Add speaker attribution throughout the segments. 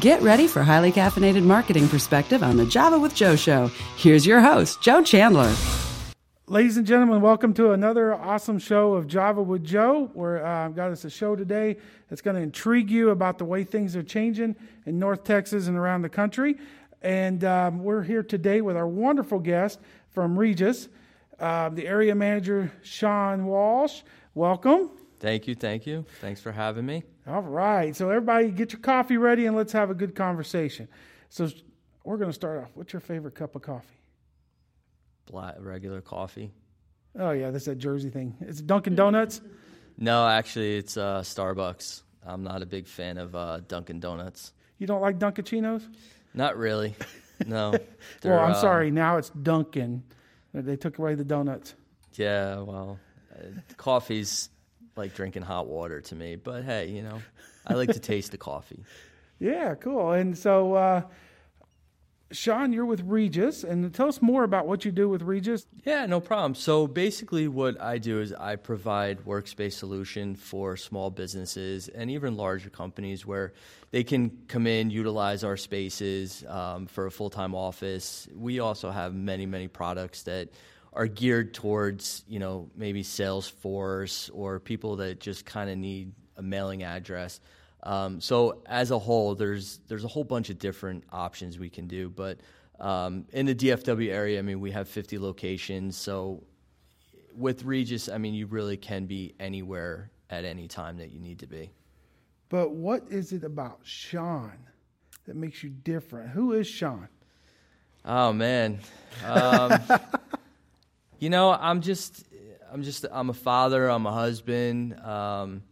Speaker 1: Get ready for highly caffeinated marketing perspective on the Java with Joe show. Here's your host, Joe Chandler.
Speaker 2: Ladies and gentlemen, welcome to another awesome show of Java with Joe. Where uh, I've got us a show today that's going to intrigue you about the way things are changing in North Texas and around the country. And um, we're here today with our wonderful guest from Regus, uh, the area manager, Shaun Walsh. Welcome.
Speaker 3: Thank you, thank you. Thanks for having me.
Speaker 2: All right. So, everybody, get your coffee ready and let's have a good conversation. So, we're going to start off. What's your favorite cup of coffee?
Speaker 3: Black regular coffee.
Speaker 2: Oh, yeah, that's that Jersey thing. It's Dunkin' Donuts.
Speaker 3: No, actually, it's uh, Starbucks. I'm not a big fan of uh, Dunkin' Donuts.
Speaker 2: You don't like Dunkaccinos?
Speaker 3: Not really. No.
Speaker 2: well, I'm
Speaker 3: uh,
Speaker 2: sorry. Now it's Dunkin'. They took away the donuts.
Speaker 3: Yeah, well, uh, coffee's like drinking hot water to me. But hey, you know, I like to taste the coffee.
Speaker 2: Yeah, cool. And so, uh, Shaun, you're with Regus, and tell us more about what you do with Regus.
Speaker 3: Yeah, no problem. So basically, what I do is I provide workspace solution for small businesses and even larger companies where they can come in, utilize our spaces um, for a full time office. We also have many, many products that are geared towards you know maybe Salesforce or people that just kind of need a mailing address. Um, so as a whole, there's there's a whole bunch of different options we can do. But um, in the DFW area, I mean, we have 50 locations. So with Regus, I mean, you really can be anywhere at any time that you need to be.
Speaker 2: But what is it about Shaun that makes you different? Who is Shaun?
Speaker 3: Oh man, um, you know, I'm just, I'm just, I'm a father. I'm a husband. Um,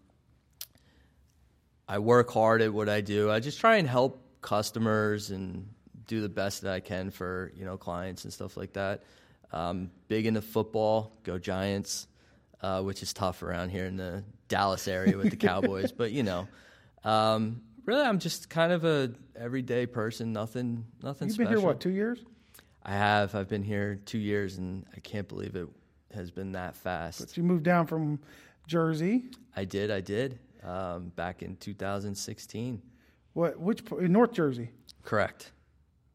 Speaker 3: I work hard at what I do. I just try and help customers and do the best that I can for you know clients and stuff like that. Um, big into football, go Giants, uh, which is tough around here in the Dallas area with the Cowboys. but you know, um, really, I'm just kind of a everyday person. Nothing, nothing.
Speaker 2: You've been
Speaker 3: special.
Speaker 2: here what two years?
Speaker 3: I have. I've been here two years, and I can't believe it has been that fast.
Speaker 2: But you moved down from Jersey.
Speaker 3: I did. I did. Um, back in 2016.
Speaker 2: What? Which? In North Jersey.
Speaker 3: Correct.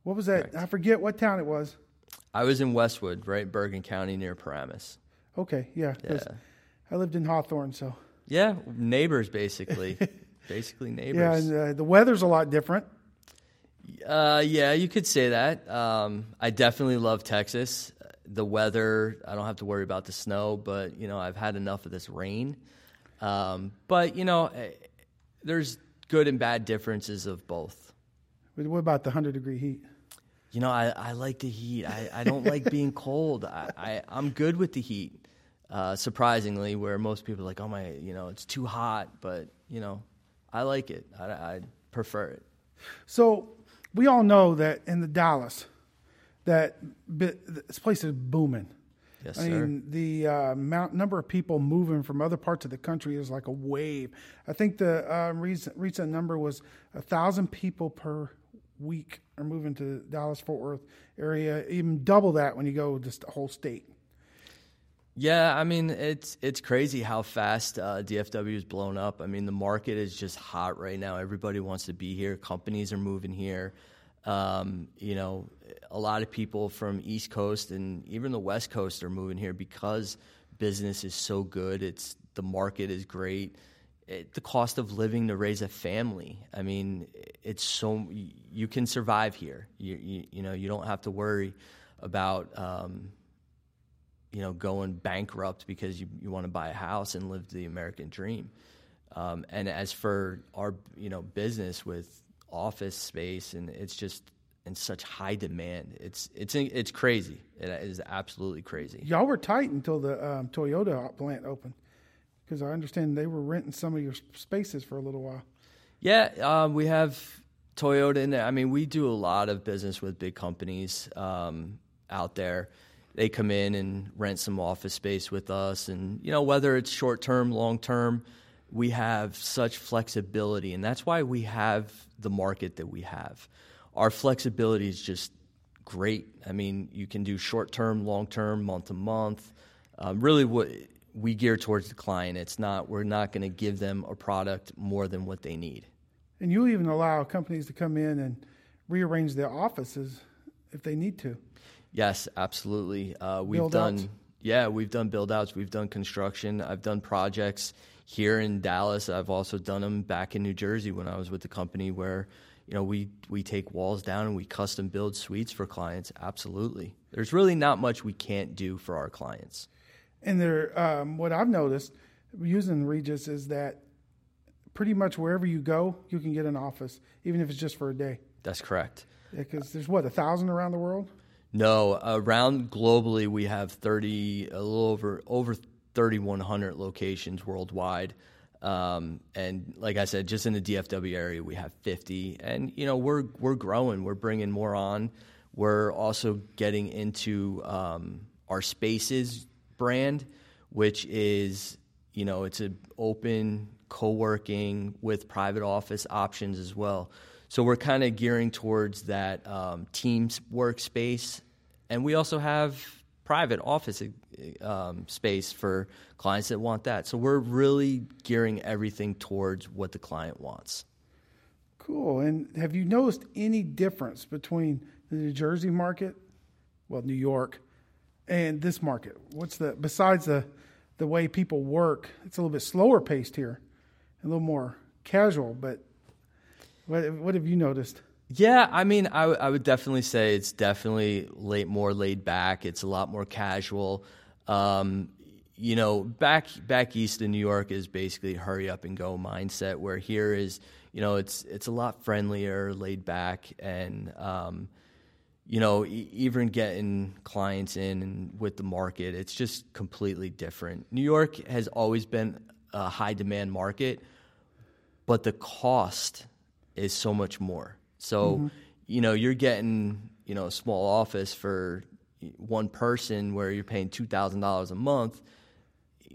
Speaker 2: What was that?
Speaker 3: Correct.
Speaker 2: I forget what town it was.
Speaker 3: I was in Westwood, right, Bergen County, near Paramus.
Speaker 2: Okay, Yeah.
Speaker 3: Yeah.
Speaker 2: I lived in Hawthorne, so
Speaker 3: Yeah, neighbors, basically. basically
Speaker 2: yeah.
Speaker 3: neighbors.
Speaker 2: And uh, the weather's a lot different.
Speaker 3: Uh, yeah, you could say that. Um, I definitely love Texas. The weather, I don't have to worry about the snow, but you know, I've had enough of this rain. Um, but you know, eh, there's good and bad differences of both.
Speaker 2: But what about the hundred degree heat?
Speaker 3: You know, I, I like the heat. I, I don't like being cold. I, I I'm good with the heat. Uh, surprisingly, where most people are like, oh my, you know, it's too hot. But you know, I like it. I, I prefer it.
Speaker 2: So we all know that in the Dallas, that bi- this place is booming.
Speaker 3: Yes,
Speaker 2: I
Speaker 3: sir.
Speaker 2: mean, the uh, amount, number of people moving from other parts of the country is like a wave. I think the uh, recent, recent number was a thousand people per week are moving to Dallas Fort Worth area. Even double that when you go just the whole state.
Speaker 3: Yeah, I mean it's it's crazy how fast uh, DFW is blown up. I mean the market is just hot right now. Everybody wants to be here. Companies are moving here. Um, you know, a lot of people from East Coast and even the West Coast are moving here because business is so good. It's the market is great. It, the cost of living to raise a family. I mean, it's so you can survive here. You you, you know you don't have to worry about. Um, you know, going bankrupt because you, you want to buy a house and live the American dream. Um, and as for our, you know, business with office space and it's just in such high demand, it's it's it's crazy. It is absolutely crazy.
Speaker 2: Y'all were tight until the um, Toyota plant opened, because I understand they were renting some of your spaces for a little while.
Speaker 3: Yeah, um, we have Toyota in there. I mean, we do a lot of business with big companies um, out there. They come in and rent some office space with us, and you know whether it's short term, long term, we have such flexibility, and that's why we have the market that we have. Our flexibility is just great. I mean, you can do short term, long term, month to month. Um, really, what we gear towards the client. It's not we're not going to give them a product more than what they need.
Speaker 2: And you even allow companies to come in and rearrange their offices if they need to.
Speaker 3: Yes, absolutely. Uh, we've
Speaker 2: Build
Speaker 3: done,
Speaker 2: outs?
Speaker 3: yeah, we've done build outs. We've done construction. I've done projects here in Dallas. I've also done them back in New Jersey when I was with the company where, you know, we, we take walls down and we custom build suites for clients. Absolutely. There's really not much we can't do for our clients.
Speaker 2: And there, um, what I've noticed using Regus is that pretty much wherever you go, you can get an office, even if it's just for a day.
Speaker 3: That's correct.
Speaker 2: Because there's what a thousand around the world.
Speaker 3: No, around globally we have 30, a little over over 3,100 locations worldwide. Um, and like I said, just in the DFW area, we have 50. And you know, we're we're growing. We're bringing more on. We're also getting into um, our Spaces brand, which is you know it's an open co-working with private office options as well. So we're kind of gearing towards that um, Teams workspace, and we also have private office um, space for clients that want that. So we're really gearing everything towards what the client wants.
Speaker 2: Cool. And have you noticed any difference between the New Jersey market, well, New York, and this market? What's the besides the the way people work? It's a little bit slower paced here, a little more casual. But what what have you noticed?
Speaker 3: Yeah, I mean, I, w- I would definitely say it's definitely late, more laid back. It's a lot more casual. Um, you know, back back east in New York is basically hurry up and go mindset. Where here is, you know, it's it's a lot friendlier, laid back, and um, you know, e- even getting clients in and with the market, it's just completely different. New York has always been a high demand market, but the cost is so much more. So, you know, you're getting, you know, a small office for one person where you're paying $2,000 a month,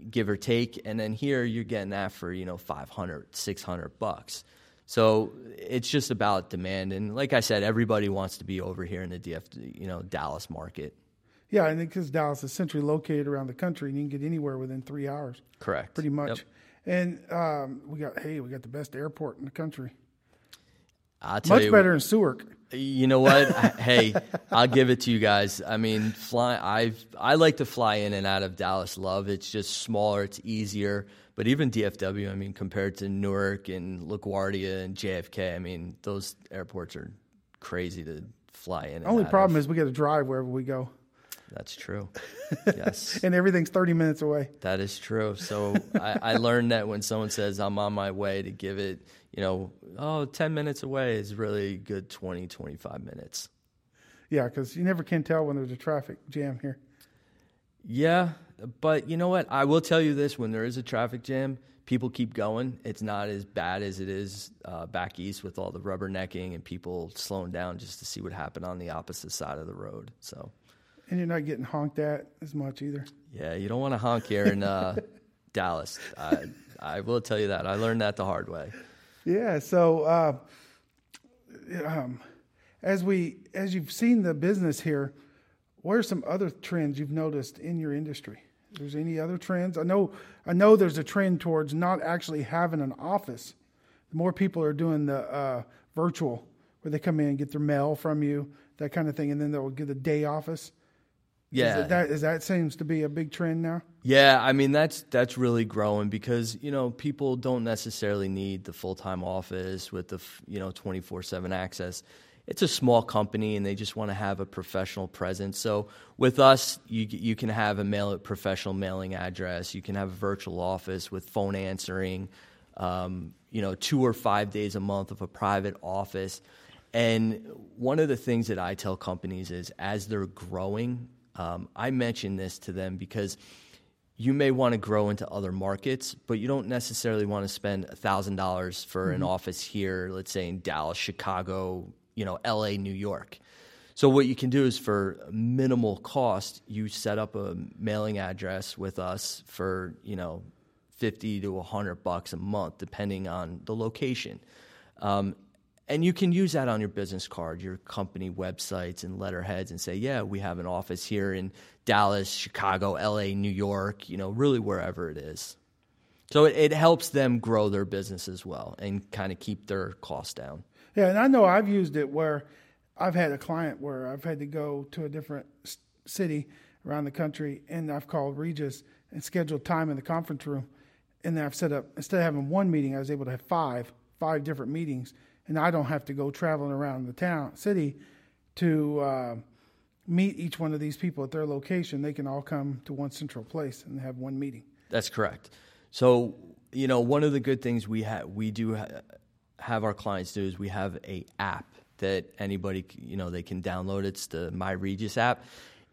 Speaker 3: give or take. And then here you're getting that for, you know, 500, 600 bucks. So it's just about demand. And like I said, everybody wants to be over here in the DF, you know, Dallas market.
Speaker 2: Yeah, I think because Dallas is centrally located around the country, and you can get anywhere within three hours,
Speaker 3: Correct.
Speaker 2: pretty much.
Speaker 3: Yep.
Speaker 2: And um, we got hey, we got the best airport in the country.
Speaker 3: I'll tell
Speaker 2: Much
Speaker 3: you,
Speaker 2: better than Newark.
Speaker 3: You know what? hey, I'll give it to you guys. I mean, fly. I've I like to fly in and out of Dallas. Love it's just smaller. It's easier. But even DFW, I mean, compared to Newark and LaGuardia and JFK, I mean, those airports are crazy to fly in. And
Speaker 2: Only problem
Speaker 3: of.
Speaker 2: is we got to drive wherever we go,
Speaker 3: that's true. Yes,
Speaker 2: and everything's thirty minutes away.
Speaker 3: that is true. So I, I learned that when someone says I'm on my way to give it, you know, oh, 10 minutes away is really good 20, 25 minutes.
Speaker 2: Yeah, because you never can tell when there's a traffic jam here.
Speaker 3: Yeah, but you know what? I will tell you this: when there is a traffic jam, people keep going. It's not as bad as it is uh, back east with all the rubbernecking and people slowing down just to see what happened on the opposite side of the road. So,
Speaker 2: And you're not getting honked at as much either.
Speaker 3: yeah, you don't want to honk here in uh, Dallas. I, I will tell you that. I learned that the hard way.
Speaker 2: Yeah. So, uh, um, as we as you've seen the business here, what are some other trends you've noticed in your industry? There's any other trends? I know I know there's a trend towards not actually having an office. More people are doing the uh, virtual, where they come in and get their mail from you, that kind of thing, and then they'll get a day office.
Speaker 3: Yeah,
Speaker 2: Is that is that seems to be a big trend now.
Speaker 3: Yeah, I mean that's that's really growing because you know people don't necessarily need the full time office with the you know twenty four seven access. It's a small company and they just want to have a professional presence. So with us, you you can have a mail professional mailing address. You can have a virtual office with phone answering. Um, you know, two or five days a month of a private office. And one of the things that I tell companies is as they're growing, um, I mention this to them because you may want to grow into other markets, but you don't necessarily want to spend thousand dollars for an office here, let's say in Dallas, Chicago, you know, LA, New York. So what you can do is for minimal cost, you set up a mailing address with us for, you know, 50 to 100 bucks a month depending on the location. Um, and you can use that on your business card, your company websites and letterheads and say, yeah, we have an office here in Dallas, Chicago, LA, New York, you know, really wherever it is. So it, it helps them grow their business as well and kind of keep their costs down.
Speaker 2: Yeah, and I know I've used it where I've had a client where I've had to go to a different city around the country, and I've called Regus and scheduled time in the conference room, and then I've set up instead of having one meeting, I was able to have five, five different meetings, and I don't have to go traveling around the town city to uh, meet each one of these people at their location. They can all come to one central place and have one meeting.
Speaker 3: That's correct. So you know, one of the good things we have we do ha- have our clients do is we have a app that anybody you know they can download. It's the My Regus app,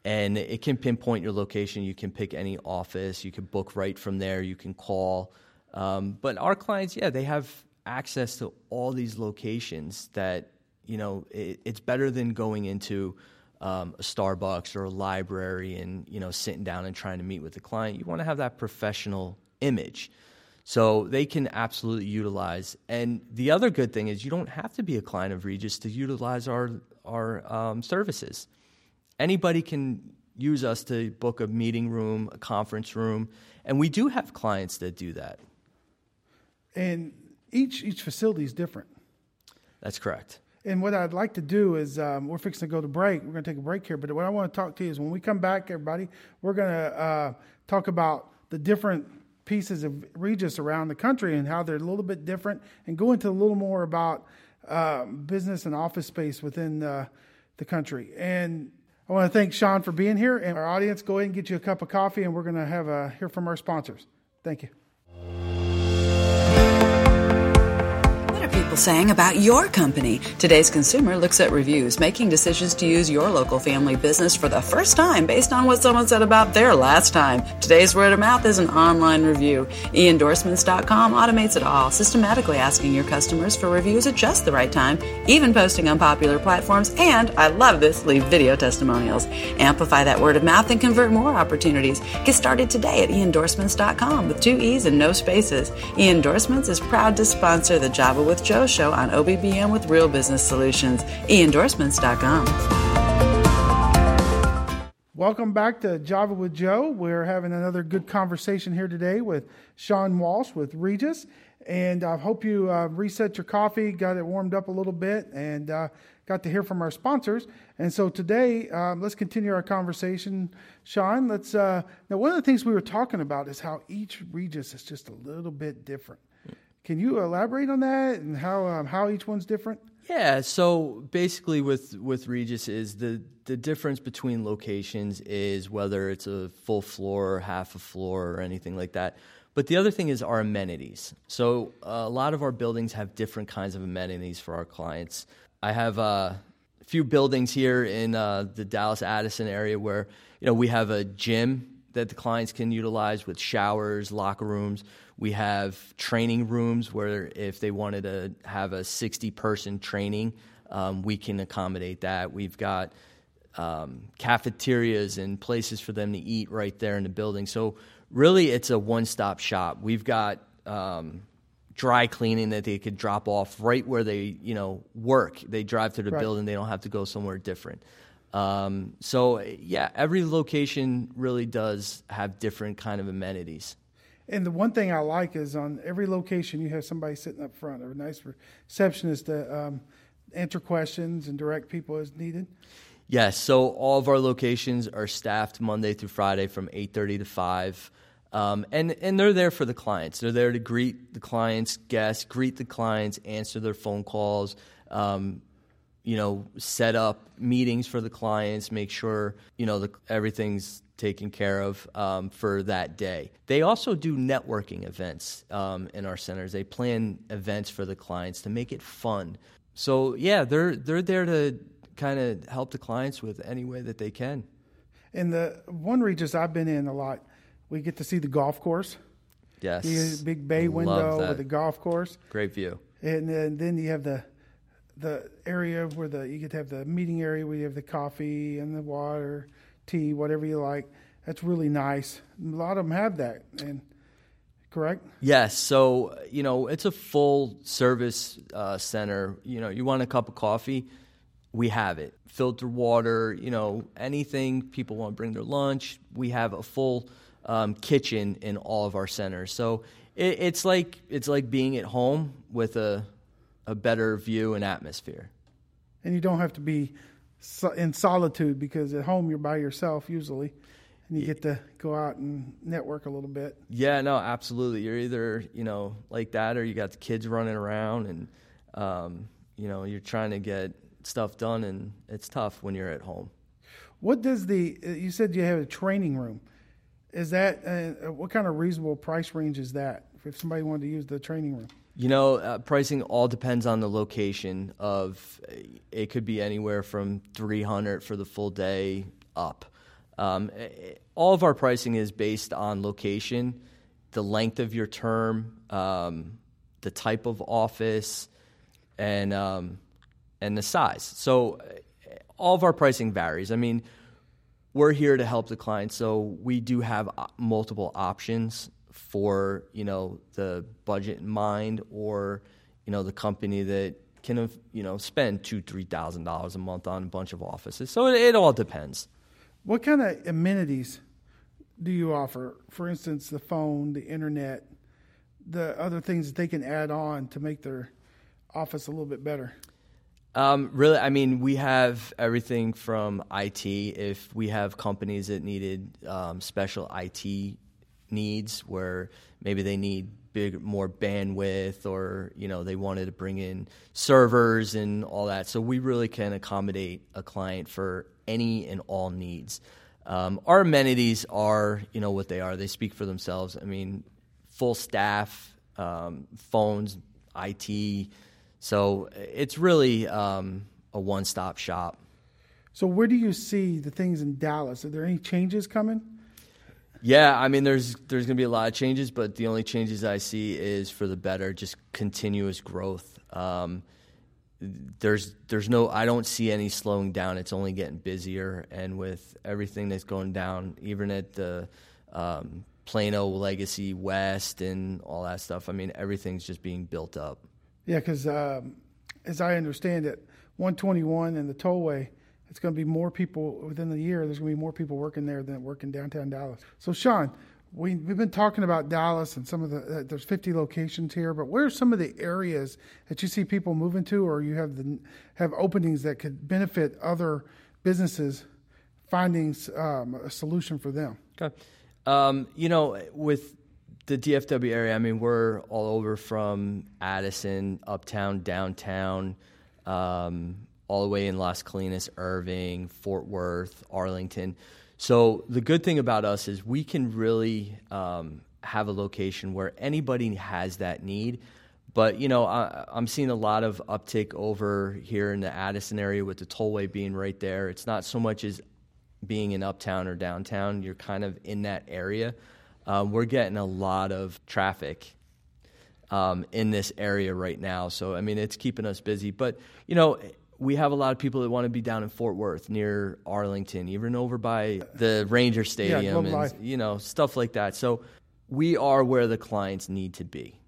Speaker 3: and it can pinpoint your location. You can pick any office. You can book right from there. You can call. Um, but our clients, yeah, they have access to all these locations that you know it, it's better than going into um, a Starbucks or a library and you know sitting down and trying to meet with the client. You want to have that professional image. So they can absolutely utilize. And the other good thing is you don't have to be a client of Regus to utilize our our um, services. Anybody can use us to book a meeting room, a conference room, and we do have clients that do that.
Speaker 2: And each each facility is different.
Speaker 3: That's correct.
Speaker 2: And what I'd like to do is um, we're fixing to go to break. We're going to take a break here, but what I want to talk to you is when we come back, everybody, we're going to uh, talk about the different pieces of Regus around the country and how they're a little bit different, and go into a little more about uh, business and office space within uh, the country. And I want to thank Shaun for being here, and our audience. Go ahead and get you a cup of coffee, and we're going to have a, hear from our sponsors. Thank you.
Speaker 1: People saying about your company. Today's consumer looks at reviews, making decisions to use your local family business for the first time based on what someone said about their last time. Today's word of mouth is an online review. eendorsements.com automates it all, systematically asking your customers for reviews at just the right time, even posting on popular platforms, and I love this, leave video testimonials. Amplify that word of mouth and convert more opportunities. Get started today at eendorsements.com with two E's and no spaces. eEndorsements is proud to sponsor the Java with Joe show on OBBM with Real Business Solutions. eEndorsements.com.
Speaker 2: Welcome back to Java with Joe. We're having another good conversation here today with Shaun Walsh with Regus. And I hope you uh, reset your coffee, got it warmed up a little bit, and uh, got to hear from our sponsors. And so today, um, let's continue our conversation. Shaun, let's. Uh, now, one of the things we were talking about is how each Regus is just a little bit different. Can you elaborate on that and how um, how each one's different?
Speaker 3: Yeah, so basically with with Regus is the the difference between locations is whether it's a full floor or half a floor or anything like that. But the other thing is our amenities. So a lot of our buildings have different kinds of amenities for our clients. I have a few buildings here in uh, the Dallas Addison area where you know we have a gym that the clients can utilize with showers, locker rooms. We have training rooms where if they wanted to have a 60 person training, um, we can accommodate that. We've got um, cafeterias and places for them to eat right there in the building. So, really, it's a one stop shop. We've got um, dry cleaning that they could drop off right where they you know work. They drive to the right. building, they don't have to go somewhere different. Um, so yeah, every location really does have different kind of amenities.
Speaker 2: And the one thing I like is on every location you have somebody sitting up front, or a nice receptionist to um, answer questions and direct people as needed.
Speaker 3: Yes, so all of our locations are staffed Monday through Friday from eight thirty to five. Um, and and they're there for the clients. They're there to greet the clients, guests, greet the clients, answer their phone calls, um, you know, set up meetings for the clients, make sure you know the, everything's taken care of um, for that day. They also do networking events um, in our centers. They plan events for the clients to make it fun. So yeah, they're they're there to kind of help the clients with any way that they can.
Speaker 2: In the one Regus I've been in a lot, we get to see the golf course.
Speaker 3: Yes,
Speaker 2: the big bay window with the golf course.
Speaker 3: Great view.
Speaker 2: And then, then you have the the area where the you get to have the meeting area where you have the coffee and the water, tea, whatever you like. That's really nice. A lot of them have that, and correct.
Speaker 3: Yes. So you know, it's a full service uh, center. You know, you want a cup of coffee, we have it. Filtered water. You know, anything people want to bring their lunch, we have a full um, kitchen in all of our centers. So it, it's like it's like being at home with a a better view and atmosphere.
Speaker 2: And you don't have to be in solitude because at home you're by yourself usually and you get to go out and network a little bit.
Speaker 3: Yeah, no, absolutely. You're either, you know, like that or you got the kids running around and um, you know, you're trying to get stuff done and it's tough when you're at home.
Speaker 2: What does the you said you have a training room. Is that uh, what kind of reasonable price range is that if somebody wanted to use the training room?
Speaker 3: You know, uh, pricing all depends on the location. Of it could be anywhere from three hundred for the full day up. Um, all of our pricing is based on location, the length of your term, um, the type of office, and um, and the size. So all of our pricing varies. I mean, we're here to help the client, so we do have uh, multiple options for you know the budget in mind or you know the company that can you know spend two three thousand dollars a month on a bunch of offices. So it, it, all depends.
Speaker 2: What kind of amenities do you offer? For instance the phone the internet the other things that they can add on to make their office a little bit better?
Speaker 3: Um, really, I mean, we have everything from IT. If we have companies that needed um, special IT needs where maybe they need big more bandwidth or you know they wanted to bring in servers and all that. So we really can accommodate a client for any and all needs. Um, our amenities are you know what they are. They speak for themselves. I mean full staff um, phones it so it's really um, a one-stop shop.
Speaker 2: So where do you see the things in dallas? Are there any changes coming
Speaker 3: yeah, I mean, there's there's going to be a lot of changes, but the only changes I see is for the better, just continuous growth. Um, there's there's no I don't see any slowing down. It's only getting busier, and with everything that's going down, even at the um, Plano Legacy West and all that stuff. I mean, everything's just being built up.
Speaker 2: Yeah, because um, as I understand it, 121 and the tollway it's going to be more people within the year. There's going to be more people working there than working downtown Dallas. So, Shaun, we, we've been talking about Dallas and some of the uh, there's 50 locations here, but where are some of the areas that you see people moving to, or you have the have openings that could benefit other businesses finding um, a solution for them?
Speaker 3: Okay, um, you know, with the DFW area, I mean, we're all over from Addison, uptown, downtown. Um, all the way in Las Colinas, Irving, Fort Worth, Arlington. So the good thing about us is we can really um, have a location where anybody has that need. But you know, I, am seeing a lot of uptick over here in the Addison area with the tollway being right there. It's not so much as being in uptown or downtown. You're kind of in that area. Um, we're getting a lot of traffic um, in this area right now. So I mean, it's keeping us busy. But you know, we have a lot of people that want to be down in Fort Worth near Arlington, even over by the Ranger Stadium yeah, and you know stuff like that. So we are where the clients need to be.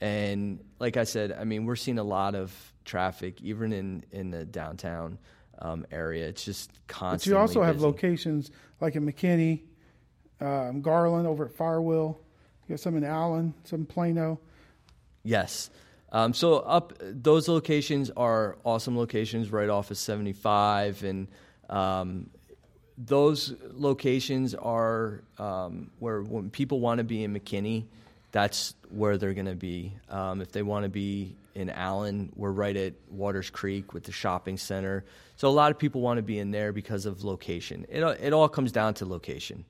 Speaker 3: And like I said, I mean, we're seeing a lot of traffic even in in the downtown um, area. It's just constant.
Speaker 2: But you also busy. have locations like in McKinney, um, Garland over at Firewheel. You got some in Allen, some in Plano.
Speaker 3: Yes. Um, so up those locations are awesome locations right off of 75, and um, those locations are um, where when people want to be in McKinney, that's where they're going to be. Um, if they want to be in Allen, we're right at Watters Creek with the shopping center. So a lot of people want to be in there because of location. It it all comes down to location.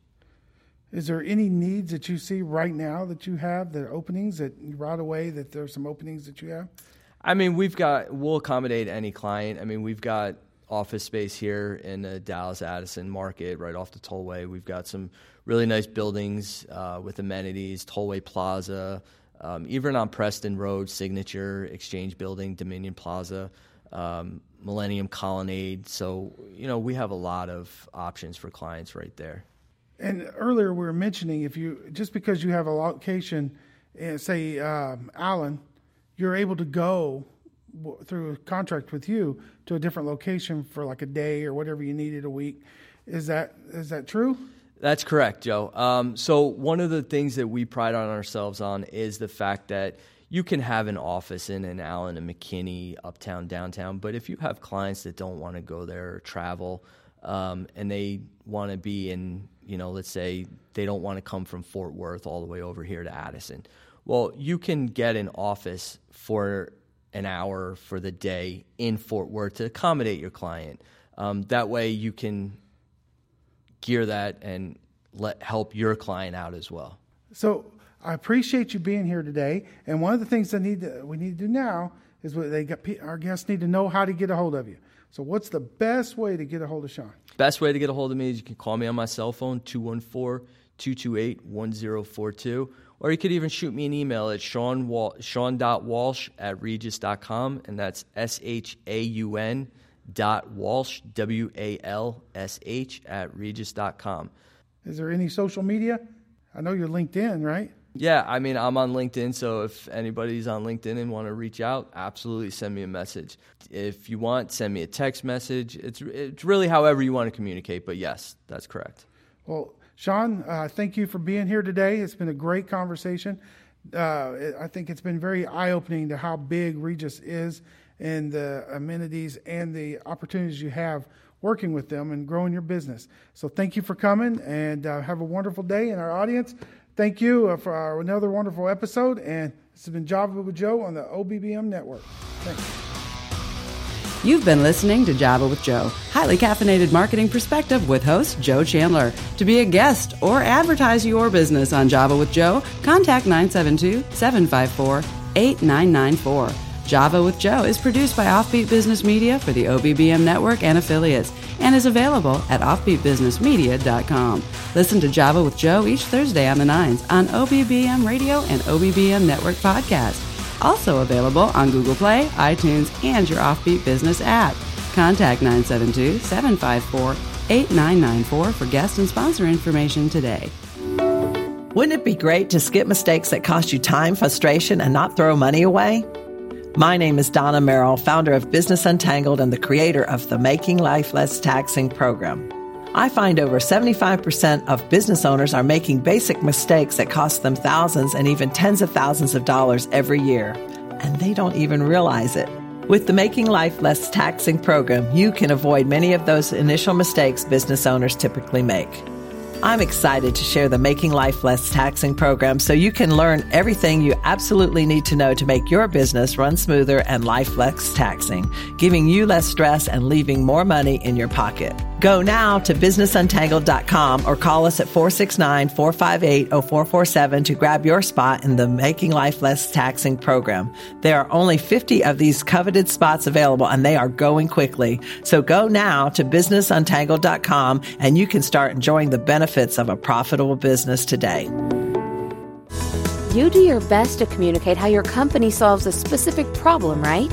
Speaker 2: Is there any needs that you see right now that you have, the openings that right away that there's some openings that you have?
Speaker 3: I mean, we've got we'll accommodate any client. I mean, we've got office space here in the Dallas Addison market, right off the tollway. We've got some really nice buildings uh, with amenities, Tollway Plaza, um, even on Preston Road, Signature Exchange Building, Dominion Plaza, um, Millennium Colonnade. So you know, we have a lot of options for clients right there.
Speaker 2: And earlier we were mentioning if you just because you have a location, uh, say um, Allen, you're able to go through a contract with you to a different location for like a day or whatever you needed a week. Is that is that true?
Speaker 3: That's correct, Joe. Um, so one of the things that we pride on ourselves on is the fact that you can have an office in an Allen and McKinney, uptown, downtown, but if you have clients that don't want to go there or travel, um, and they want to be in, you know, let's say they don't want to come from Fort Worth all the way over here to Addison. Well, you can get an office for an hour for the day in Fort Worth to accommodate your client. Um, that way, you can gear that and let help your client out as well.
Speaker 2: So I appreciate you being here today. And one of the things that need to, we need to do now is what they got, our guests need to know how to get a hold of you. So what's the best way to get a hold of Shaun?
Speaker 3: Best way to get a hold of me is you can call me on my cell phone 214-228-1042 or you could even shoot me an email at Shaun Wal- Shaun.walsh at regus.com and that's S-H-A-U-N dot Walsh, W A L S H, at regus.com.
Speaker 2: Is there any social media? I know you're LinkedIn, right?
Speaker 3: Yeah, I mean, I'm on LinkedIn, so if anybody's on LinkedIn and want to reach out, absolutely send me a message. If you want, send me a text message. It's, it's really however you want to communicate, but yes, that's correct.
Speaker 2: Well, Shaun, uh, thank you for being here today. It's been a great conversation. Uh, I think it's been very eye opening to how big Regus is and the amenities and the opportunities you have working with them and growing your business. So thank you for coming and uh, have a wonderful day. in our audience, thank you uh, for another wonderful episode. And this has been Java with Joe on the OBBM Network. Thanks.
Speaker 1: You've been listening to Java with Joe, highly caffeinated marketing perspective with host Joe Chandler. To be a guest or advertise your business on Java with Joe, contact 972 754 8994. Java with Joe is produced by Offbeat Business Media for the OBBM network and affiliates and is available at offbeatbusinessmedia.com. Listen to Java with Joe each Thursday on the 9s on OBBM Radio and OBBM Network podcast. Also available on Google Play, iTunes, and your Offbeat Business app. Contact 972 754 8994 for guest and sponsor information today.
Speaker 4: Wouldn't it be great to skip mistakes that cost you time, frustration, and not throw money away? My name is Donna Merrill, founder of Business Untangled and the creator of the Making Life Less Taxing program. I find over 75% of business owners are making basic mistakes that cost them thousands and even tens of thousands of dollars every year, and they don't even realize it. With the Making Life Less Taxing program, you can avoid many of those initial mistakes business owners typically make. I'm excited to share the Making Life Less Taxing program so you can learn everything you absolutely need to know to make your business run smoother and life less taxing, giving you less stress and leaving more money in your pocket. Go now to businessuntangled.com or call us at 469 458 0447 to grab your spot in the Making Life Less Taxing program. There are only 50 of these coveted spots available and they are going quickly. So go now to businessuntangled.com and you can start enjoying the benefits of a profitable business today.
Speaker 5: You do your best to communicate how your company solves a specific problem, right?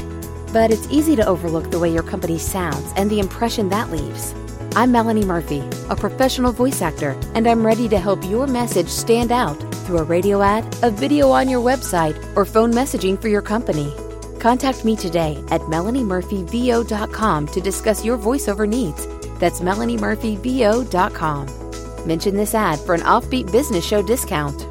Speaker 5: But it's easy to overlook the way your company sounds and the impression that leaves. I'm Melanie Murphy, a professional voice actor, and I'm ready to help your message stand out through a radio ad, a video on your website, or phone messaging for your company. Contact me today at melaniemurphyvo.com to discuss your voiceover needs. That's melaniemurphyvo.com. Mention this ad for an offbeat business show discount.